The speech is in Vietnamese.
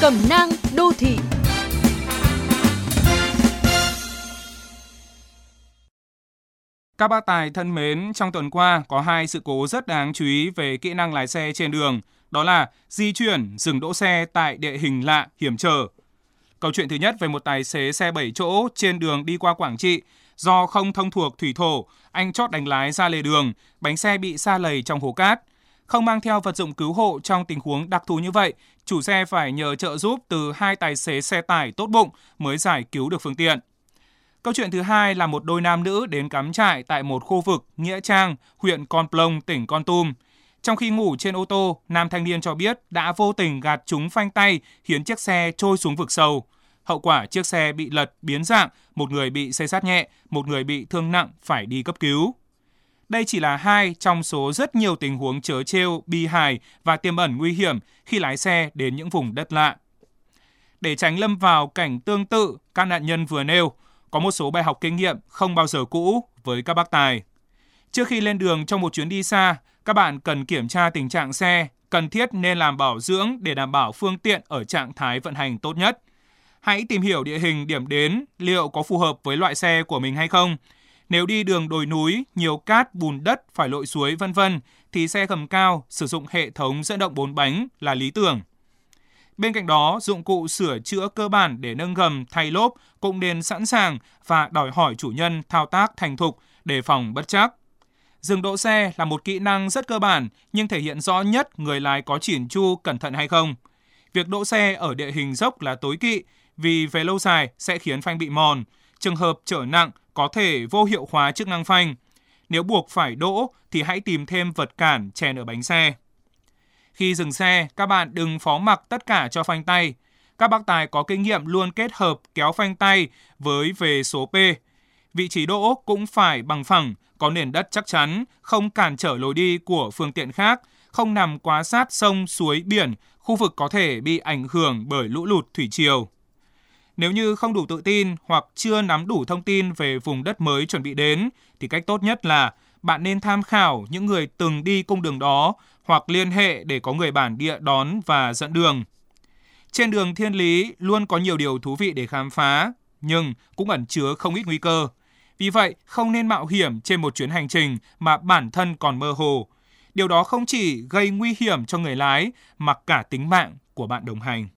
Cẩm nang đô thị Các bác tài thân mến, trong tuần qua có hai sự cố rất đáng chú ý về kỹ năng lái xe trên đường, đó là di chuyển, dừng đỗ xe tại địa hình lạ, hiểm trở. Câu chuyện thứ nhất về một tài xế xe 7 chỗ trên đường đi qua Quảng Trị, do không thông thuộc thủy thổ, anh chót đánh lái ra lề đường, bánh xe bị xa lầy trong hố cát. Không mang theo vật dụng cứu hộ trong tình huống đặc thù như vậy, chủ xe phải nhờ trợ giúp từ hai tài xế xe tải tốt bụng mới giải cứu được phương tiện. Câu chuyện thứ hai là một đôi nam nữ đến cắm trại tại một khu vực Nghĩa Trang, huyện Con Plong, tỉnh Con Tum. Trong khi ngủ trên ô tô, nam thanh niên cho biết đã vô tình gạt trúng phanh tay khiến chiếc xe trôi xuống vực sâu. Hậu quả chiếc xe bị lật biến dạng, một người bị xây sát nhẹ, một người bị thương nặng phải đi cấp cứu. Đây chỉ là hai trong số rất nhiều tình huống chớ trêu, bi hài và tiềm ẩn nguy hiểm khi lái xe đến những vùng đất lạ. Để tránh lâm vào cảnh tương tự các nạn nhân vừa nêu, có một số bài học kinh nghiệm không bao giờ cũ với các bác tài. Trước khi lên đường trong một chuyến đi xa, các bạn cần kiểm tra tình trạng xe, cần thiết nên làm bảo dưỡng để đảm bảo phương tiện ở trạng thái vận hành tốt nhất. Hãy tìm hiểu địa hình điểm đến liệu có phù hợp với loại xe của mình hay không. Nếu đi đường đồi núi, nhiều cát, bùn đất, phải lội suối vân vân thì xe gầm cao sử dụng hệ thống dẫn động bốn bánh là lý tưởng. Bên cạnh đó, dụng cụ sửa chữa cơ bản để nâng gầm, thay lốp cũng nên sẵn sàng và đòi hỏi chủ nhân thao tác thành thục để phòng bất chắc. Dừng đỗ xe là một kỹ năng rất cơ bản nhưng thể hiện rõ nhất người lái có chỉn chu cẩn thận hay không. Việc đỗ xe ở địa hình dốc là tối kỵ vì về lâu dài sẽ khiến phanh bị mòn. Trường hợp trở nặng có thể vô hiệu hóa chức năng phanh. Nếu buộc phải đỗ thì hãy tìm thêm vật cản chèn ở bánh xe. Khi dừng xe, các bạn đừng phó mặc tất cả cho phanh tay. Các bác tài có kinh nghiệm luôn kết hợp kéo phanh tay với về số P. Vị trí đỗ cũng phải bằng phẳng, có nền đất chắc chắn, không cản trở lối đi của phương tiện khác, không nằm quá sát sông, suối, biển, khu vực có thể bị ảnh hưởng bởi lũ lụt thủy triều. Nếu như không đủ tự tin hoặc chưa nắm đủ thông tin về vùng đất mới chuẩn bị đến, thì cách tốt nhất là bạn nên tham khảo những người từng đi cung đường đó hoặc liên hệ để có người bản địa đón và dẫn đường. Trên đường thiên lý luôn có nhiều điều thú vị để khám phá, nhưng cũng ẩn chứa không ít nguy cơ. Vì vậy, không nên mạo hiểm trên một chuyến hành trình mà bản thân còn mơ hồ. Điều đó không chỉ gây nguy hiểm cho người lái mà cả tính mạng của bạn đồng hành.